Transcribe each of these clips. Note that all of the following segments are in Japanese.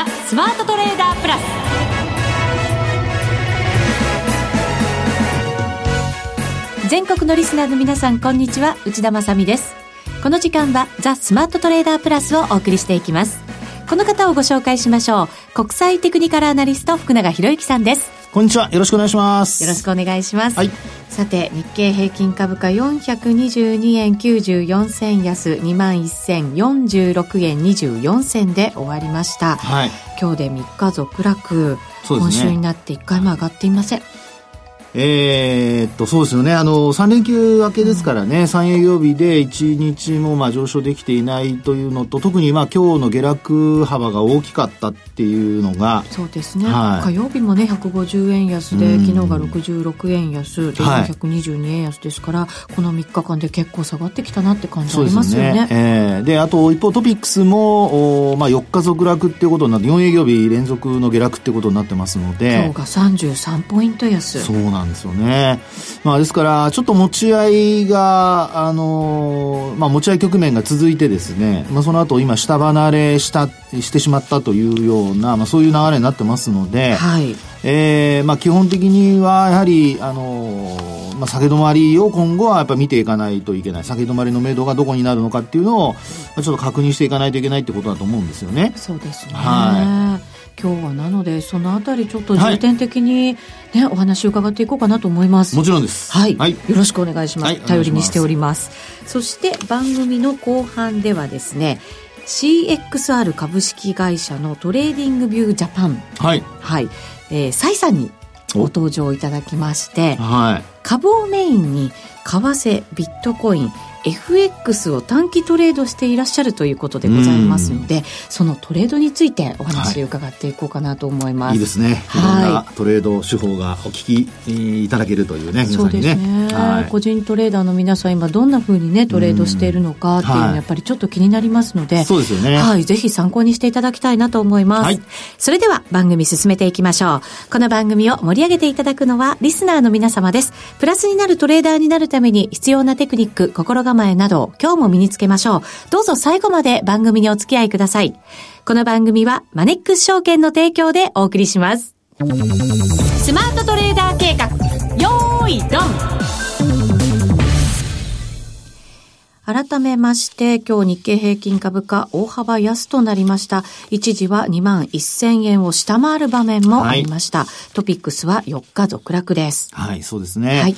ザ・スマートトレーダープラス。全国のリスナーの皆さんこんにちは。内田まさです。この時間はザ・スマートトレーダープラスをお送りしていきます。この方をご紹介しましょう。国際テクニカルアナリスト福永博之さんです。こんにちは。よろしくお願いします。よろしくお願いします、はい。さて日経平均株価422円94銭安2万1046円24銭で終わりました、はい。今日で3日続落、そうですね。今週になって1回も上がっていませんえーっとそうですよね。あの3連休明けですからね、3営業日で1日もまあ上昇できていないというのと特にまあ今日の下落幅が大きかったっていうのがそうですね、はい。火曜日もね150円安で、うん。昨日が66円安ではい。422円安ですから、この3日間で結構下がってきたなって感じありますよね。えー。であと一方トピックスもおまあ4日続落っていうことになって4営業日連続の下落ってことになってますの今で日が33ポイント安。そうなんですよね。まあですから、ちょっと持ち合いが、あのーまあ持ち合い局面が続いてですね、まあその後今下離れした、してしまったというような、まあそういう流れになってますので、はいえーまあ基本的にはやはり、あのーまあ下げ止まりを今後はやっぱ見ていかないといけない。下げ止まりの目処がどこになるのかっていうのを、まあちょっと確認していかないといけないってことだと思うんですよね。そうですね、は今日はなのでそのあたりちょっと重点的にね、お話を伺っていこうかなと思います。もちろんです。はい、はい。よろしくお願いします、はい頼りにしております。そして番組の後半ではですね CXR 株式会社の TradingView ジャパン。はい。はい、えー、サイさんにご登場いただきましてはい。株をメインに為替ビットコイン FX を短期トレードしていらっしゃるということでございますのでそのトレードについてお話を伺っていこうかなと思います、いいですね。いはいろんなトレード手法がお聞きえーいただけるというね、皆さんにね。ですね、はい個人トレーダーの皆さん今どんなふうにねトレードしているのかっていうのはいはやっぱりちょっと気になりますので、そうですよね。はい、ぜひ参考にしていただきたいなと思います。はいそれでは番組進めていきましょう。この番組を盛り上げていただくのはリスナーの皆様です。プラスになるトレーダーになるために必要なテクニック、心構えなどを今日も身につけましょう。どうぞ最後まで番組にお付き合いください。この番組はマネックス証券の提供でお送りします。スマートトレーダー計画、よーい、ドン改めまして、今日日経平均株価大幅安となりました。一時は2万1000円を下回る場面もありました。トピックスは4日続落です。はい、そうですね。はい。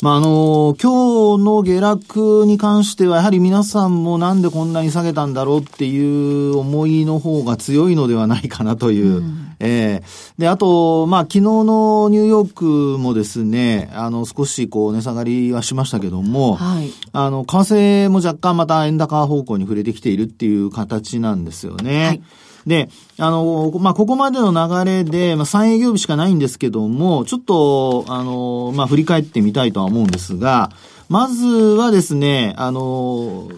まあ、あの、今日の下落に関しては、やはり皆さんもなんでこんなに下げたんだろうっていう思いの方が強いのではないかなという。ええで、あと、まあ、昨日のニューヨークもですね、あの、少しこう、値下がりはしましたけども、はい。あの、為替も若干また円高方向に触れてきているっていう形なんですよね。はいで、あの、まあ、ここまでの流れで、まあ、3営業日しかないんですけども、ちょっと、あの、まあ、振り返ってみたいとは思うんですが、まずはですね、あの、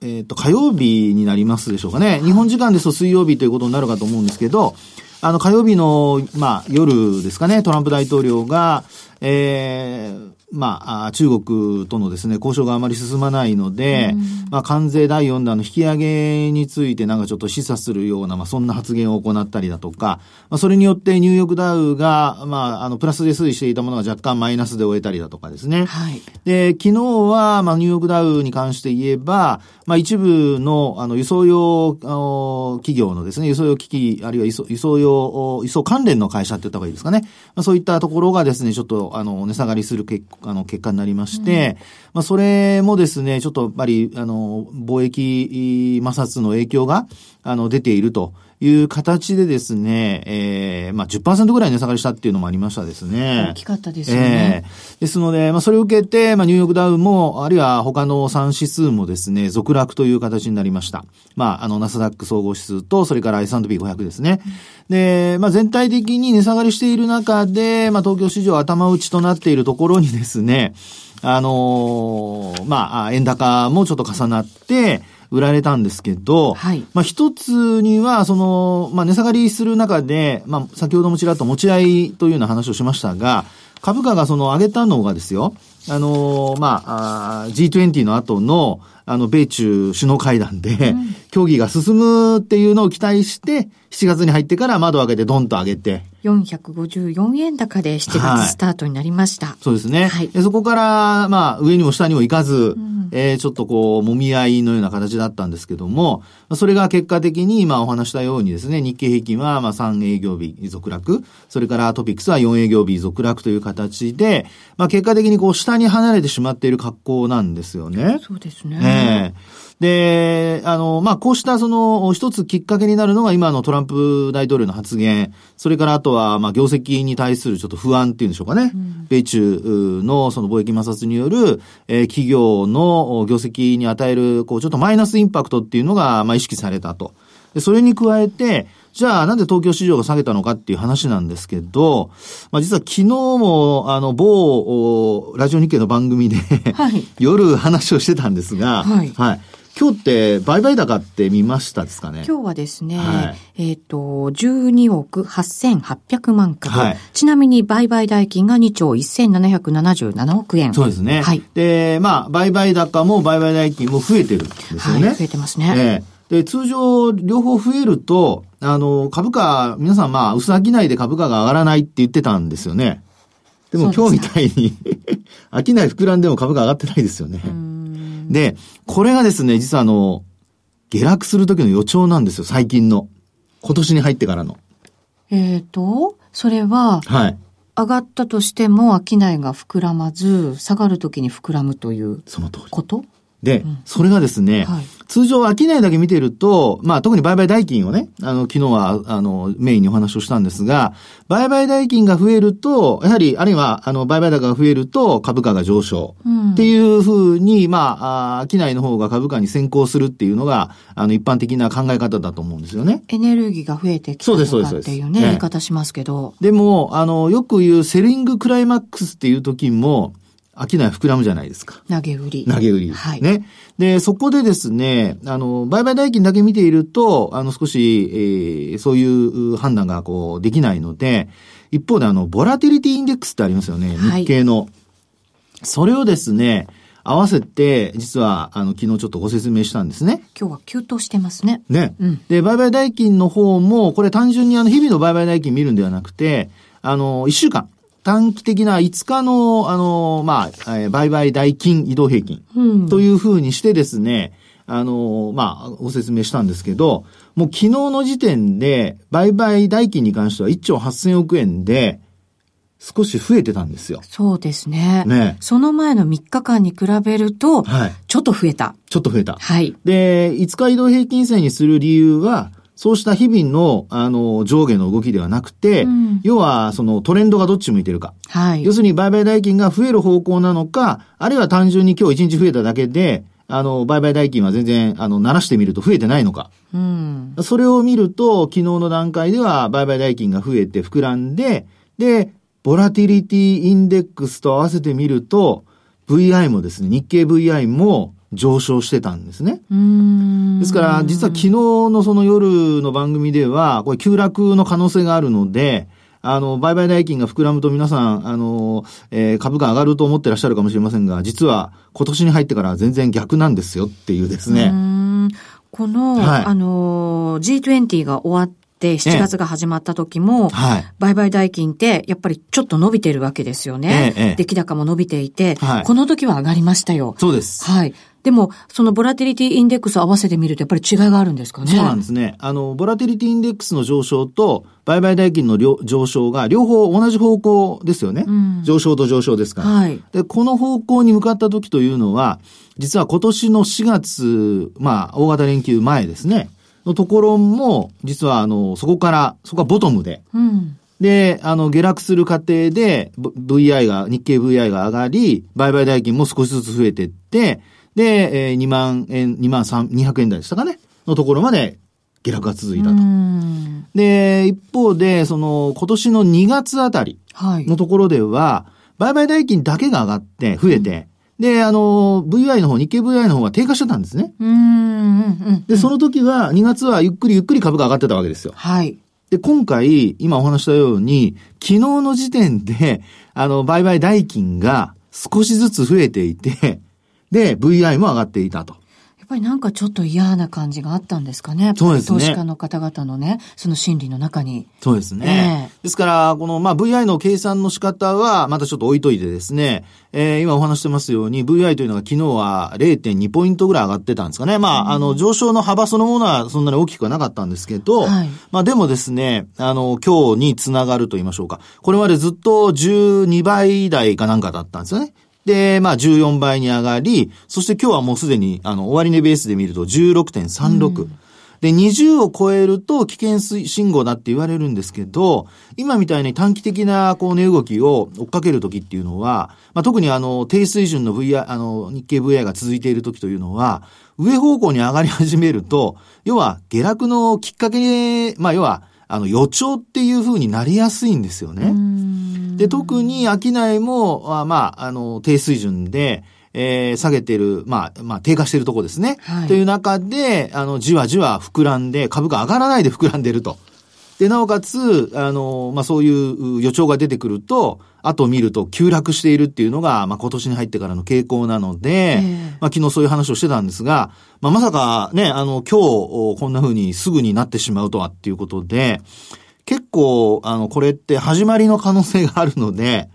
えっ、と、火曜日になりますでしょうかね。日本時間ですと水曜日ということになるかと思うんですけど、あの、火曜日の、まあ、夜ですかね、トランプ大統領が、えーまあ、あ中国とのですね、交渉があまり進まないので、まあ、関税第4弾の引き上げについてなんかちょっと示唆するような、まあ、そんな発言を行ったりだとか、まあ、それによってニューヨークダウが、まあ、あの、プラスで推移していたものが若干マイナスで終えたりだとかですね。はい。で、昨日は、まあ、ニューヨークダウに関して言えば、まあ、一部の、あの、輸送用、あの企業のですね、輸送用機器、あるいは輸送輸送用、輸送関連の会社って言った方がいいですかね。まあ、そういったところがですね、ちょっと、あの、値下がりする結あの結果になりまして、まあ、それもですね、ちょっとやっぱり、あの、貿易摩擦の影響が、あの、出ていると。いう形でですね、えー、まあ10%ぐらい値下がりしたっていうのもありましたですね。大きかったですよね。ええですので、まあ、それを受けて、まあ、ニューヨークダウも、あるいは他の3指数もですね、続落という形になりました。まあ、あの、ナスダック総合指数と、それから S&P500 ですね。で、まあ、全体的に値下がりしている中で、まあ、東京市場頭打ちとなっているところにですね、あのーまあ、円高もちょっと重なって、売られたんですけど、はい。まあ一つには、その、まあ値下がりする中で、まあ先ほどもちらっと持ち合いというような話をしましたが、株価がその上げたのがですよ、あの、まあ、あー G20 の後の、あの、米中首脳会談で、協議が進むっていうのを期待して、7月に入ってから窓を開けてドンと上げて、454円高で7月スタートになりました。そうですね。はいでそこから、まあ、上にも下にも行かず、んえーちょっとこう、揉み合いのような形だったんですけども、それが結果的に、今お話したようにですね、日経平均は、まあ、3営業日続落、それからトピックスは4営業日続落という形で、まあ、結果的にこう、下に離れてしまっている格好なんですよね。そうですね。ええで、あの、まあ、こうしたその、一つきっかけになるのが今のトランプ大統領の発言、それからあとは、まあ、業績に対するちょっと不安っていうんでしょうかね。米中のその貿易摩擦による、えー企業の業績に与える、こう、ちょっとマイナスインパクトっていうのが、まあ、意識されたと。で、それに加えて、じゃあなんで東京市場が下げたのかっていう話なんですけど、まあ実は昨日も、あの、某、おラジオ日経の番組で、はい 夜話をしてたんですが、はい今日って売買高って見ましたですかね？今日はですね、はいえっ、と、12億8800万株、はいちなみに売買代金が2兆1777億円。そうですね。はい。で、まあ、売買高も売買代金も増えてるんですよね。はい、増えてますね。ええで、通常、両方増えると、あの、株価、皆さんまあ、薄商いで株価が上がらないって言ってたんですよね。でも今日みたいに、商い膨らんでも株価上がってないですよね。うんで、これがですね、実はあの、下落する時の予兆なんですよ、最近の。今年に入ってからの。えっ、と、それは、はい。上がったとしても商いが膨らまず、下がるときに膨らむというその通り。こと？で、それがですね、はい通常商いだけ見てると、まあ特に売買代金をね、あの、昨日は、あの、メインにお話をしたんですが、売買代金が増えると、やはり、あるいは、あの、売買高が増えると株価が上昇。うんっていうふうに、まあ、あ商いの方が株価に先行するっていうのが、あの、一般的な考え方だと思うんですよね。エネルギーが増えてきうのですそうですかっていうね、そうです言い方しますけど。でも、あの、よく言うセリングクライマックスっていう時も、商い膨らむじゃないですか。投げ売り。投げ売り。はい。ね。で、そこでですね、あの、売買代金だけ見ていると、あの、少し、えーそういう判断がこう、できないので、一方であの、ボラティリティインデックスってありますよね。はい日経の。それをですね、合わせて、実は、あの、昨日ちょっとご説明したんですね。今日は急騰してますね。ね。うんで、売買代金の方も、これ単純にあの、日々の売買代金見るんではなくて、あの、1週間、短期的な5日の、あの、まあ、えー売買代金移動平均。うん。というふうにしてですね、あの、まあ、ご説明したんですけど、もう昨日の時点で、売買代金に関しては1兆8000億円で、少し増えてたんですよ。そうですね。ねその前の3日間に比べると、はい。ちょっと増えた。ちょっと増えた。はい。で、5日移動平均線にする理由は、そうした日々の、あの、上下の動きではなくて、うん要は、そのトレンドがどっち向いてるか。はい要。するに売買代金が増える方向なのか、あるいは単純に今日1日増えただけで、あの、売買代金は全然、あの、鳴らしてみると増えてないのか。うん。それを見ると、昨日の段階では売買代金が増えて膨らんで、で、ボラティリティインデックスと合わせてみると、VI もですね、日経 VI も上昇してたんですね。うん。ですから、実は昨日のその夜の番組では、これ急落の可能性があるので、あの、売買代金が膨らむと皆さん、あの、えー株価上がると思ってらっしゃるかもしれませんが、実は今年に入ってから全然逆なんですよっていうですうね。んこの、はいあの、G20 が終わって7月が始まった時も、はい。売買代金ってやっぱりちょっと伸びてるわけですよね。ええええ出来高も伸びていて、はいこの時は上がりましたよ。そうです。はい。でも、そのボラティリティインデックスを合わせてみるとやっぱり違いがあるんですかね？そうなんですね。あの、ボラティリティインデックスの上昇と、売買代金の両上昇が両方同じ方向ですよね。うん上昇と上昇ですから。はい。で、この方向に向かった時というのは、実は今年の4月、まあ、大型連休前ですね、のところも、実はあの、そこから、そこはボトムで、うん。で、あの、下落する過程で、VI が、日経 VI が上がり、売買代金も少しずつ増えていって、で、えー2万円、2万3、200円台でしたかねのところまで下落が続いたと。うんで、一方で、その、今年の2月あたりはい。のところでは、売買代金だけが上がって、増えて、で、あの、VI の方、日経 VI の方が低下してたんですね。うん、うん、うん。で、その時は、2月はゆっくりゆっくり株が上がってたわけですよ。はい。で、今回、今お話したように、昨日の時点で、あの、売買代金が少しずつ増えていて、で、VI も上がっていたと。っぱりなんかちょっと嫌な感じがあったんですかね。そうですね投資家の方々のね、その心理の中に。そうですね。ええですから、この、まあ、VI の計算の仕方は、またちょっと置いといてですね、えー今お話してますように、VI というのが昨日は0.2ポイントぐらい上がってたんですかね。まあ、あの、上昇の幅そのものはそんなに大きくはなかったんですけど、はいまあ、でもですね、あの、今日につながると言いましょうか。これまでずっと12倍台かなんかだったんですよね。で、まあ14倍に上がり、そして今日はもうすでに、あの、終値ベースで見ると16.36。で、20を超えると危険信号だって言われるんですけど、今みたいに短期的なこう値動きを追っかけるときっていうのは、まあ、特にあの、低水準の VI、あの、日経 VI が続いているときというのは、上方向に上がり始めると、要は下落のきっかけ、まあ、要は、あの、予兆っていう風になりやすいんですよね。で、特に商いも、あまあ、あの、低水準で、えー下げてる、まあ、まあ、低下してるとこですね。はいという中で、あの、じわじわ膨らんで、株価上がらないで膨らんでると。で、なおかつ、あの、まあ、そういう予兆が出てくると、後を見ると急落しているっていうのが、まあ、今年に入ってからの傾向なので、ええまあ、昨日そういう話をしてたんですが、まあ、まさかね、あの、今日、こんな風にすぐになってしまうとはっていうことで、結構、あの、これって始まりの可能性があるので、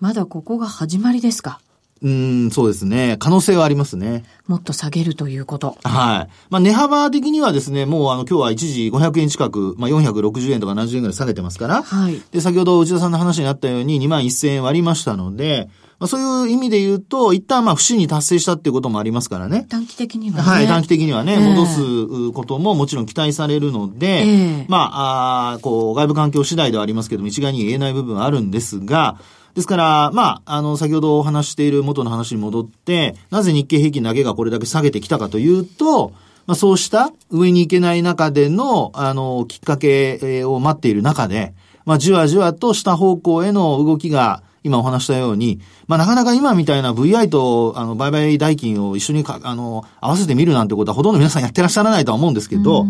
まだここが始まりですか？うーん、そうですね。可能性はありますね。もっと下げるということ。はい。まあ、値幅的にはですね、もうあの、今日は一時500円近く、まあ、460円とか70円ぐらい下げてますから、はい。で、先ほど内田さんの話にあったように2万1000円割りましたので、まあ、そういう意味で言うと、一旦まあ、不審に達成したっていうこともありますからね。短期的にはね。はい、短期的にはね、ええ戻すことももちろん期待されるので、ええまあ、あーこう、外部環境次第ではありますけども、一概に言えない部分はあるんですが、ですから、まあ、あの、先ほどお話ししている元の話に戻って、なぜ日経平均だけがこれだけ下げてきたかというと、まあ、そうした上に行けない中での、あの、きっかけえーを待っている中で、まあ、じわじわと下方向への動きが、今お話したように、まあ、なかなか今みたいな VI と、あの、売買代金を一緒にか、あの、合わせてみるなんてことはほとんど皆さんやってらっしゃらないとは思うんですけど、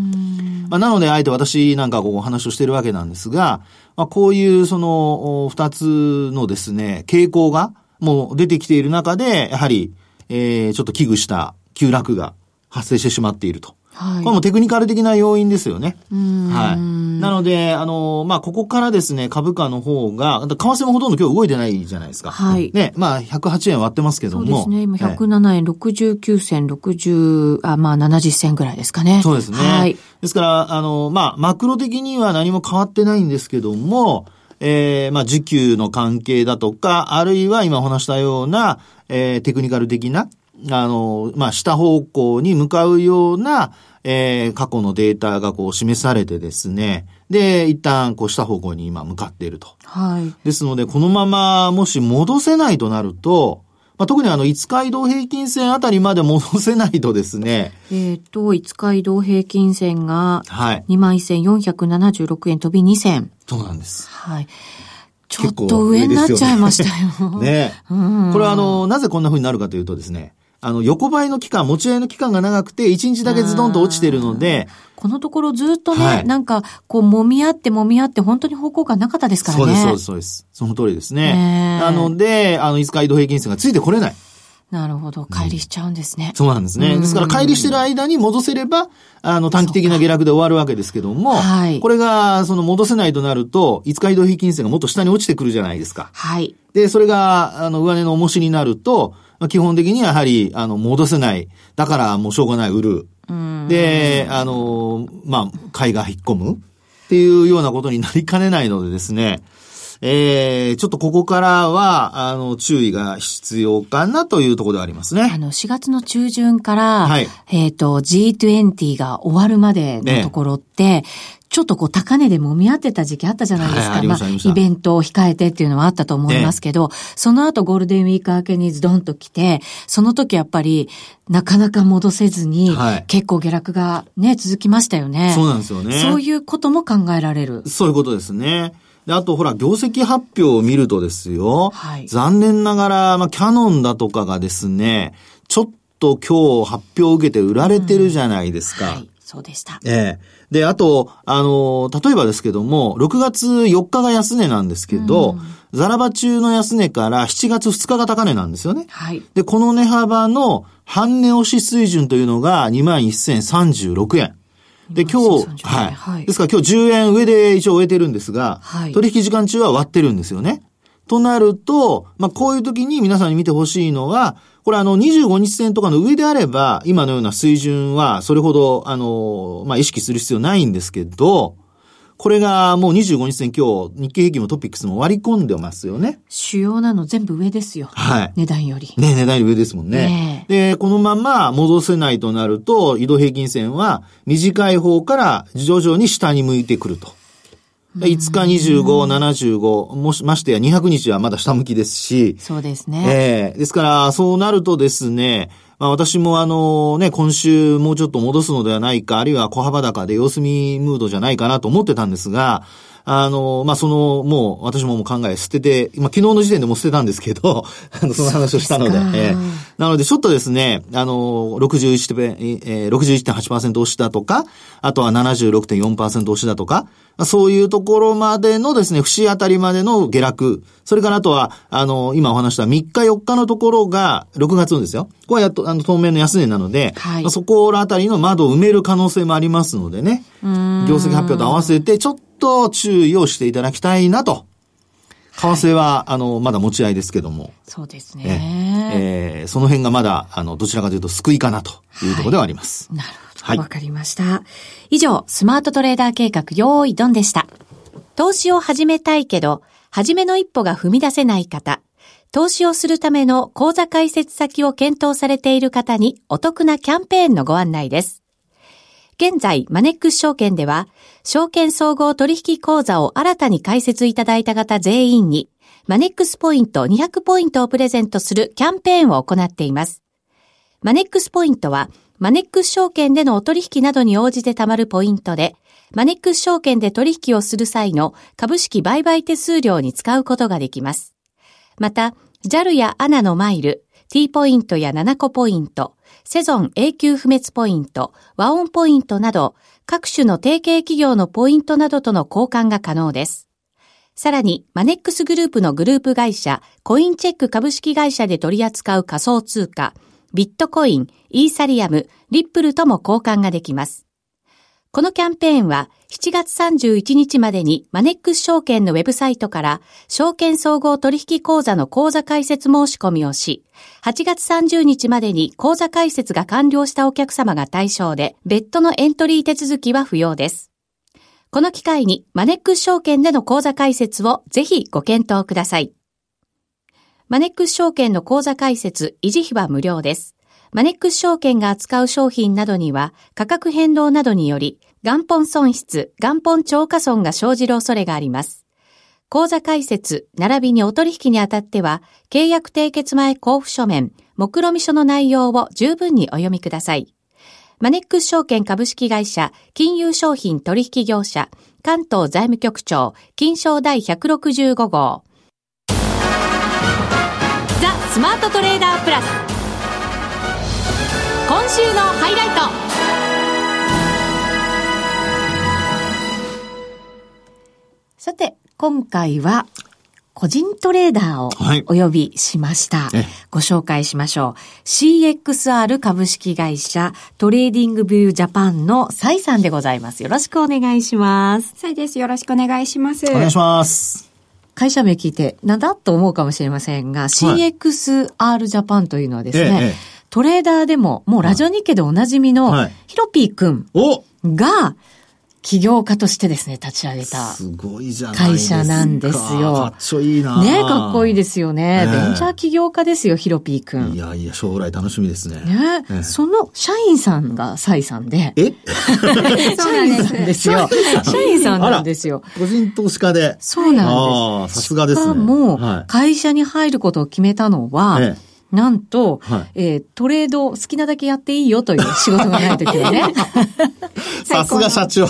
まあ、なので、あえて私なんかこうお話をしてるわけなんですが、まあ、こういうその、お二つのですね、傾向がもう出てきている中で、やはり、えー、ちょっと危惧した急落が発生してしまっていると。はいこれもテクニカル的な要因ですよね。んはい。なので、あの、まあ、ここからですね、株価の方が、だ為替もほとんど今日動いてないじゃないですか。はいね、まあ、108円割ってますけども。そうですね。今ええ107円69銭、60、あ、まあ70銭ぐらいですかね。そうですね。はい。ですから、あの、まあ、マクロ的には何も変わってないんですけども、えー、まあ、時給の関係だとか、あるいは今お話したような、えー、テクニカル的な、あの、まあ、下方向に向かうような、えー、過去のデータがこう示されてですね、で、一旦こう下方向に今向かっていると。はい。ですので、このままもし戻せないとなると、まあ、特にあの、5日移動平均線あたりまで戻せないとですね、えっ、と、5日移動平均線がはい。21,476円飛び2銭。そうなんです。はい。ちょっと上になっちゃいましたよ。ね うんこれはあの、なぜこんな風になるかというとですね、あの、横ばいの期間、持ち合いの期間が長くて、1日だけズドンと落ちてるので、このところずっとね、はいなんか、こう、揉み合って揉み合って、本当に方向感なかったですからね。そうです、そうです、そうです。その通りですね。なので、あの、5日移動平均線がついてこれない。なるほど。乖離しちゃうんですね。そうなんですね。うんですから、乖離してる間に戻せれば、あの、短期的な下落で終わるわけですけども、はいこれが、その戻せないとなると、5日移動平均線がもっと下に落ちてくるじゃないですか。はい。で、それが、あの、上値の重しになると、まあ基本的にはやはり、あの、戻せない。だから、もうしょうがない、売る。うん。で、あの、まあ、買いが引っ込むっていうようなことになりかねないのでですね、えー、ちょっとここからは、あの、注意が必要かなというところではありますね。あの、4月の中旬から、はいえっ、と、G20 が終わるまでのところって、ちょっとこう高値で揉み合ってた時期あったじゃないですか。はいまあイベントを控えてっていうのはあったと思いますけど、その後ゴールデンウィーク明けにズドンと来て、その時やっぱりなかなか戻せずに、はい結構下落がね、続きましたよね。そうなんですよね。そういうことも考えられる。そういうことですね。で、あと、ほら、業績発表を見るとですよ。はい残念ながら、まあ、キャノンだとかがですね、ちょっと今日発表を受けて売られてるじゃないですか。はい。そうでした。ええ。で、あと、あの、例えばですけども、6月4日が安値なんですけど、ザラバ中の安値から7月2日が高値なんですよね。はい。で、この値幅の半値押し水準というのが21,036円。で、今日、はい、はい。ですから今日10円上で一応終えてるんですが、はい、取引時間中は割ってるんですよね。となると、まあ、こういう時に皆さんに見てほしいのは、これあの、25日線とかの上であれば、今のような水準は、それほど、あの、まあ、意識する必要ないんですけど、これがもう25日線今日、日経平均もトピックスも割り込んでますよね。主要なの全部上ですよ。はい。値段より。ね、値段より上ですもんね。ねで、このまま戻せないとなると、移動平均線は短い方から徐々に下に向いてくると。5日25、75、もし、ましてや200日はまだ下向きですし。そうですね。ええー、ですから、そうなるとですね、まあ私もあのね、今週もうちょっと戻すのではないか、あるいは小幅高で様子見ムードじゃないかなと思ってたんですが、あの、まあ、その、もう、私ももう考え捨てて、まあ、昨日の時点でも捨てたんですけど、あの、その話をしたので、えー、なので、ちょっとですね、あの、61.8%、えー、61.8%押しだとか、あとは76.4%押しだとか、そういうところまでのですね、節あたりまでの下落。それからあとは、あの、今お話した3日4日のところが6月のですよ。ここはやっと、あの、当面の安値なので、はい、そこらあたりの窓を埋める可能性もありますのでね。業績発表と合わせて、ちょっと注意をしていただきたいなと。為替は、あの、まだ持ち合いですけども。そうですね。えー、その辺がまだ、あの、どちらかというと救いかなというところではあります。はい、なるほど。はい。わかりました。以上、スマートトレーダー計画、用意ドンでした。投資を始めたいけど、初めの一歩が踏み出せない方、投資をするための口座開設先を検討されている方にお得なキャンペーンのご案内です。現在、マネックス証券では、証券総合取引口座を新たに開設いただいた方全員に、マネックスポイント200ポイントをプレゼントするキャンペーンを行っています。マネックスポイントは、マネックス証券でのお取引などに応じて貯まるポイントで、マネックス証券で取引をする際の株式売買手数料に使うことができます。また、JAL や ANA のマイル、T ポイントや7個ポイント、セゾン永久不滅ポイント、和音ポイントなど、各種の提携企業のポイントなどとの交換が可能です。さらに、マネックスグループのグループ会社、コインチェック株式会社で取り扱う仮想通貨、ビットコイン、イーサリアム、リップルとも交換ができます。このキャンペーンは7月31日までにマネックス証券のウェブサイトから証券総合取引口座の口座開設申し込みをし、8月30日までに口座開設が完了したお客様が対象で、別途のエントリー手続きは不要です。この機会にマネックス証券での口座開設をぜひご検討ください。マネックス証券の口座開設、維持費は無料です。マネックス証券が扱う商品などには価格変動などにより元本損失、元本超過損が生じる恐れがあります。口座開設、並びにお取引にあたっては、契約締結前交付書面、目論見書の内容を十分にお読みください。マネックス証券株式会社、金融商品取引業者、関東財務局長、金賞第165号。ザ・スマートトレーダープラス。今週のハイライトさて、今回は、個人トレーダーをお呼びしました。はい、ご紹介しましょう。CXR 株式会社 TradingView ジャパンのサイさんでございます。よろしくお願いします。サイです。よろしくお願いします。お願いします。会社名聞いて、なんだ？と思うかもしれませんが、はい、CXR ジャパンというのはですね、ええトレーダーでも、もうラジオ日経でおなじみの、ヒロピーくんが、起業家としてですね、立ち上げた。すごいじゃない会社なんですよ。かっちょいいなねかっこいいですよね。ねベンチャー起業家ですよ、ヒロピーくん。いやいや、将来楽しみですね。ね、ね、その社員さんがサイさんで。え 社員さんですよ。社員さんなんですよ。個人投資家で。そうなんです。さすがですね。もう、会社に入ることを決めたのは、ええなんと、はい、えー、トレード好きなだけやっていいよという仕事がないときはね。さすが社長。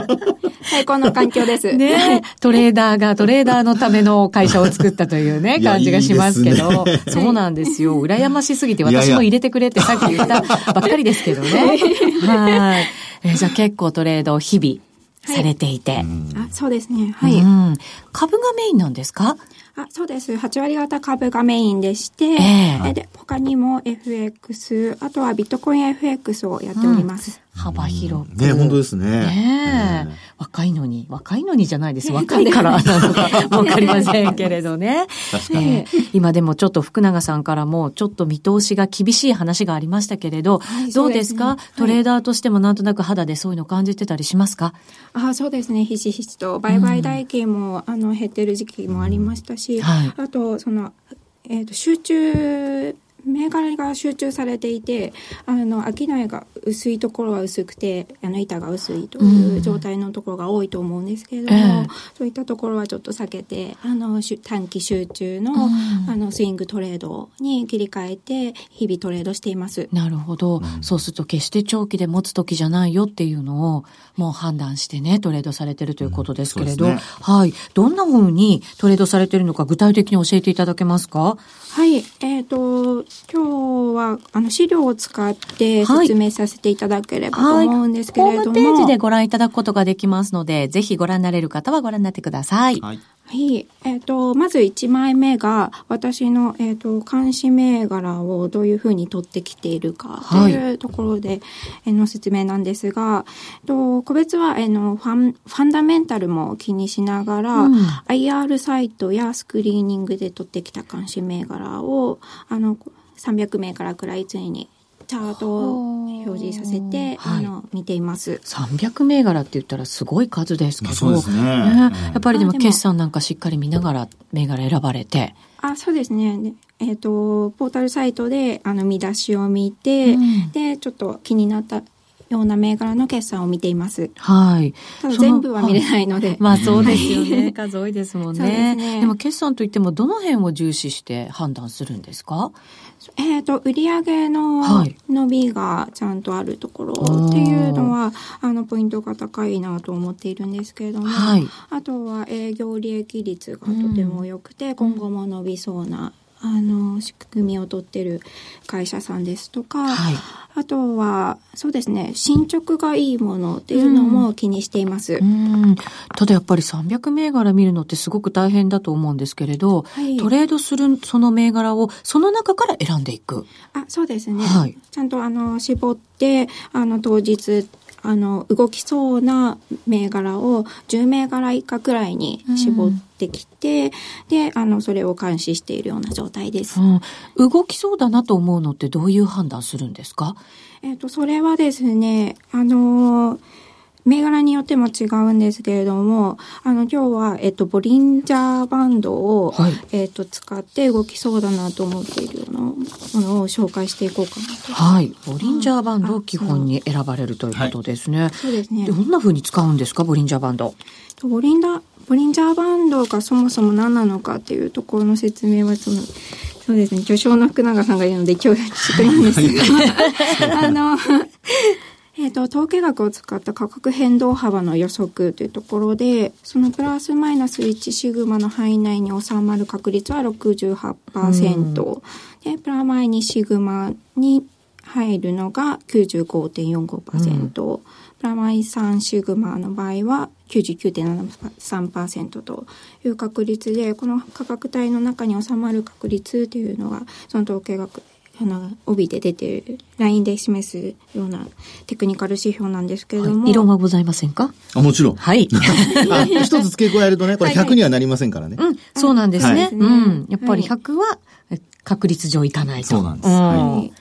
最高の環境です。ね。トレーダーがトレーダーのための会社を作ったというね、感じがしますけど。いいね、そうなんですよ。羨ましすぎて私も入れてくれってさっき言ったばっかりですけどね。はい。えー、じゃあ結構トレードを日々されていて。はい、あそうですね。はい、うん。株がメインなんですか？あそうです。8割方株がメインでして、ええで他にも FX、あとはビットコイン FX をやっております。幅広く。ね、本当ですね。ねえ、若いのに、若いのにじゃないです。若いからなのかわかりませんけれどね。確かに。ええ今でもちょっと福永さんからもちょっと見通しが厳しい話がありましたけれど、はいどうですか？そうですねトレーダーとしてもなんとなく肌でそういうの感じてたりしますか？あそうですね。ひしひしと、売買代金も、あの、減ってる時期もありましたし、はいあと、その、えっ、と、集中、銘柄が集中されていて、あの、商いが薄いところは薄くて、あの、板が薄いという状態のところが多いと思うんですけれども、ええ。そういったところはちょっと避けて、あの、しゅ短期集中の、あの、スイングトレードに切り替えて、日々トレードしています。なるほど、そうすると決して長期で持つ時じゃないよっていうのをもう判断してね、トレードされてるということですけれど、うん。ね。はい。どんな風にトレードされてるのか具体的に教えていただけますか？はい、えっ、と、今日は、あの、資料を使ってはい説明させていただければとはい。思うんですけれども、ホームページでご覧いただくことができますので、ぜひご覧になれる方はご覧になってください。はい。はい。えっ、と、まず1枚目が、私の、えっ、と、監視銘柄をどういうふうに取ってきているかというところで、えーの説明なんですが、えっと個別は、えーのファン、ファンダメンタルも気にしながら、うん IR サイトやスクリーニングで取ってきた監視銘柄を、あの、300銘柄くらい常にチャートを表示させて、はいあの、見ています。300銘柄って言ったらすごい数ですけど。やっぱりでも決算なんかしっかり見ながら銘柄選ばれて。あ、そうですね。でえっ、と、ポータルサイトで、あの、見出しを見て、うんで、ちょっと気になったような銘柄の決算を見ています。はい。全部は見れないので。まあそうですよね。数多いですもんね。ですねでも決算といってもどの辺を重視して判断するんですか？えっ、と、売上のはい伸びがちゃんとあるところっていうのは、あの、ポイントが高いなと思っているんですけれども、はいあとは営業利益率がとても良くて、今後も伸びそうな、あの、仕組みをとってる会社さんですとか、はいあとは、そうですね、進捗がいいものっていうのも気にしています。うん。ただやっぱり300銘柄見るのってすごく大変だと思うんですけれど、はいトレードするその銘柄をその中から選んでいく。あ、そうですね。はいちゃんとあの、絞って、あの、当日、あの、動きそうな銘柄を10銘柄以下くらいに絞ってきて、で、あの、それを監視しているような状態です。うん。動きそうだなと思うのってどういう判断するんですかえっ、と、それはですね、あのー銘柄によっても違うんですけれども、あの、今日は、えっ、と、ボリンジャーバンドを、はいえっ、と、使って動きそうだなと思っているようなものを紹介していこうかなと。はい。ボリンジャーバンドを基本に選ばれるということですね。そうですねど。んな風に使うんですかボリンジャーバンド？ボリンダボリンジャーバンドがそもそも何なのかっていうところの説明はそのそうですね巨匠の福永さんがいるので今日してくれるんですが あのえっと統計学を使った価格変動幅の予測というところでそのプラスマイナス1シグマの範囲内に収まる確率は68%でプラマイ2シグマに入るのが95.45%、プラマイ3シグマの場合は99.73%という確率でこの価格帯の中に収まる確率というのがその統計学あの帯で出ているラインで示すようなテクニカル指標なんですけれども、はい、異論はございませんか？あもちろん。はい。あ一つ付け加えるとね、これ100にはなりませんからね。うん、そうなんですね。はいうん。やっぱりはい100はえ確率上いかないと。そうなんですはい。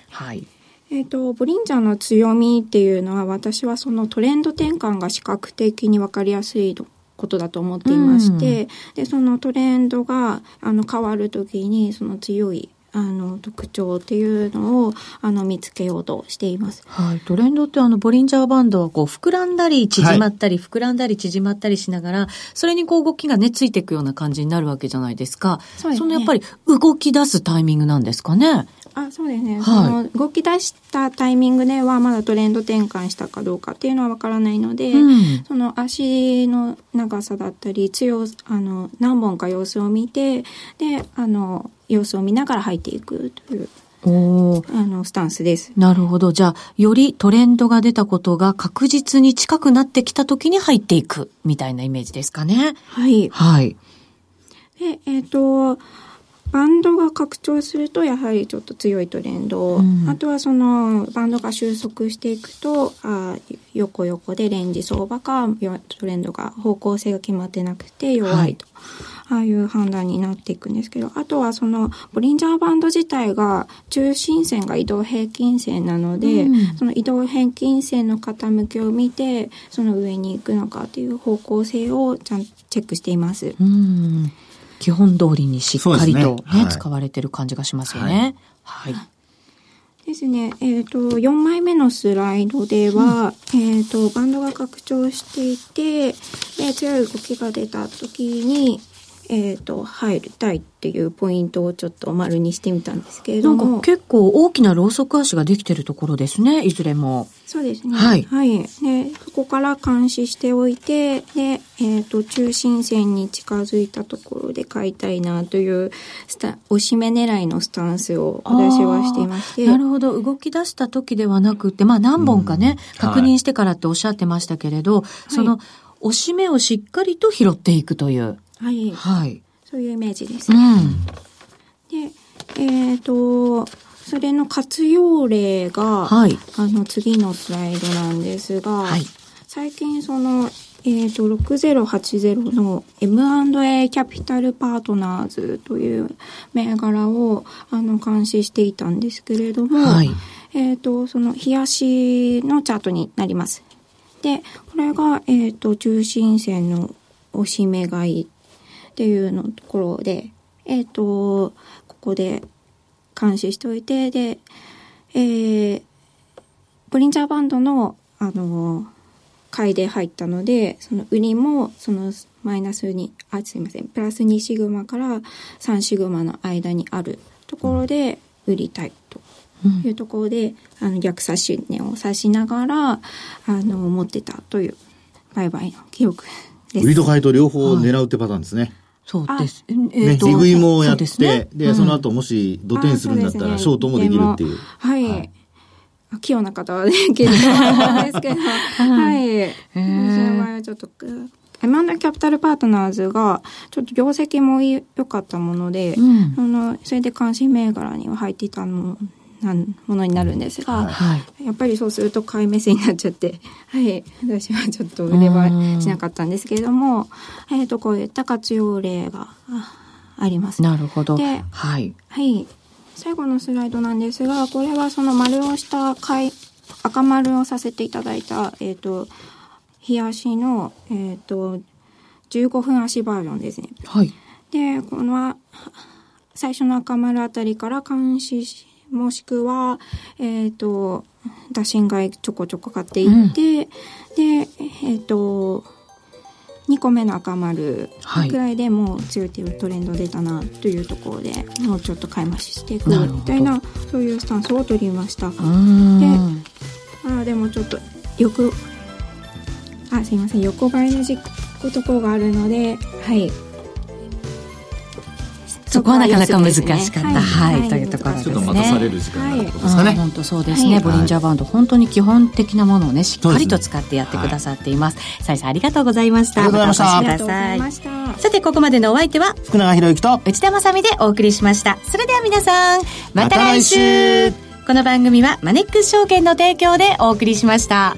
ははい。えっ、と、ボリンジャーの強みっていうのは私はそのトレンド転換が視覚的に分かりやすいことだと思っていまして、で、そのトレンドがあの変わるときにその強いあの特徴っていうのをあの見つけようとしています。はい。トレンドってあの、ボリンジャーバンドはこう、膨らんだり縮まったり、膨らんだり縮まったりしながら、それにこう動きがね、ついていくような感じになるわけじゃないですか。そねのやっぱり動き出すタイミングなんですかね。あそうですね、はいその動き出したタイミングではまだトレンド転換したかどうかっていうのはわからないので、うんその足の長さだったり強あの何本か様子を見てであの様子を見ながら入っていくというおーあのスタンスです。なるほど。じゃあ、よりトレンドが出たことが確実に近くなってきた時に入っていく、みたいなイメージですかね。はい。はい。で、えっ、ー、と、バンドが拡張するとやはりちょっと強いトレンド、うん、あとはそのバンドが収束していくとあ横横でレンジ相場かトレンドが方向性が決まってなくて弱いと、はい、ああいう判断になっていくんですけど。あとはそのボリンジャーバンド自体が中心線が移動平均線なので、うん、その移動平均線の傾きを見てその上に行くのかっていう方向性をちゃんとチェックしています。うん基本通りにしっかりとね、ねはい、使われてる感じがしますよね。はい。はい、ですね。えっ、ー、と、4枚目のスライドでは、うん、えっ、ー、と、バンドが拡張していて、で強い動きが出た時に、えっ、ー、と、入りたいっていうポイントをちょっと丸にしてみたんですけれども。なんか結構大きなローソク足ができてるところですね、いずれも。そうですね。はい。はい。で、そこから監視しておいて、で、えっ、ー、と、中心線に近づいたところで買いたいなという、スタ、押し目狙いのスタンスを私はしていまして。なるほど。動き出した時ではなくて、まあ何本かね、うん、確認してからっておっしゃってましたけれど、はい、その、押し目をしっかりと拾っていくという。はい。はい。そういうイメージですね。うん、で、えっ、ー、と、それの活用例が、はい、あの次のスライドなんですが、はい、最近その、えっ、ー、と、6080の M&A キャピタルパートナーズという銘柄をあの監視していたんですけれども、はい、えっ、と、その冷やしのチャートになります。で、これが、えっ、ー、と、中心線の押し目買いっていうのところで、えっ、ー、と、ここで監視しておいて、で、えー、ボリンジャーバンドの、あの、買いで入ったので、その売りも、そのマイナスに、あ、すいません、プラス2シグマから3シグマの間にあるところで売りたいというところで、あの逆差し値を指しながら、あの、持ってたという売買の記録です。売りと買いと両方狙うってパターンですね。はいそうです。えー、ね、利食いもやって、そで、ねうん、その後もし土手にするんだったら、ショートもできるっていう。はい。はい器用な方はね、結構ですけど、はい。その場合はちょっと、エマンダキャピタルパートナーズが、ちょっと業績も良かったもので、うん、あの、それで関心銘柄には入っていたのなものになるんですが、はい、やっぱりそうすると買い目線になっちゃって、はい、私はちょっと腕はしなかったんですけれども、えっ、ー、と、こういった活用例があります。なるほど。で、はい。はい。最後のスライドなんですが、これはその丸をした買い、赤丸をさせていただいた、えっ、ー、と、日足の、えっ、ー、と、15分足バージョンですね。はい。で、この、最初の赤丸あたりから監視し、もしくは、えっ、ー、と、打診買いちょこちょこ買っていって、うん、で、えっ、ー、と、2個目の赤丸くらいでもう強いっていうトレンド出たなというところでもうちょっと買い増ししていくみたいなそういうスタンスを取りました。であでもちょっとよくあすいません横ばいのじところがあるのではいそこはなかなか難しかった、はい、はい、というところですね。ちょっと待たされる時間ってことですかね。本当そうですね、ボリンジャーバンド、本当に基本的なものをね、しっかりと使ってやってくださっています。さいさんありがとうございました。ありがとうございました。さて、ここまでのお相手は、福永博之と内田まさみでお送りしました。それでは皆さん、また来週この番組はマネックス証券の提供でお送りしました。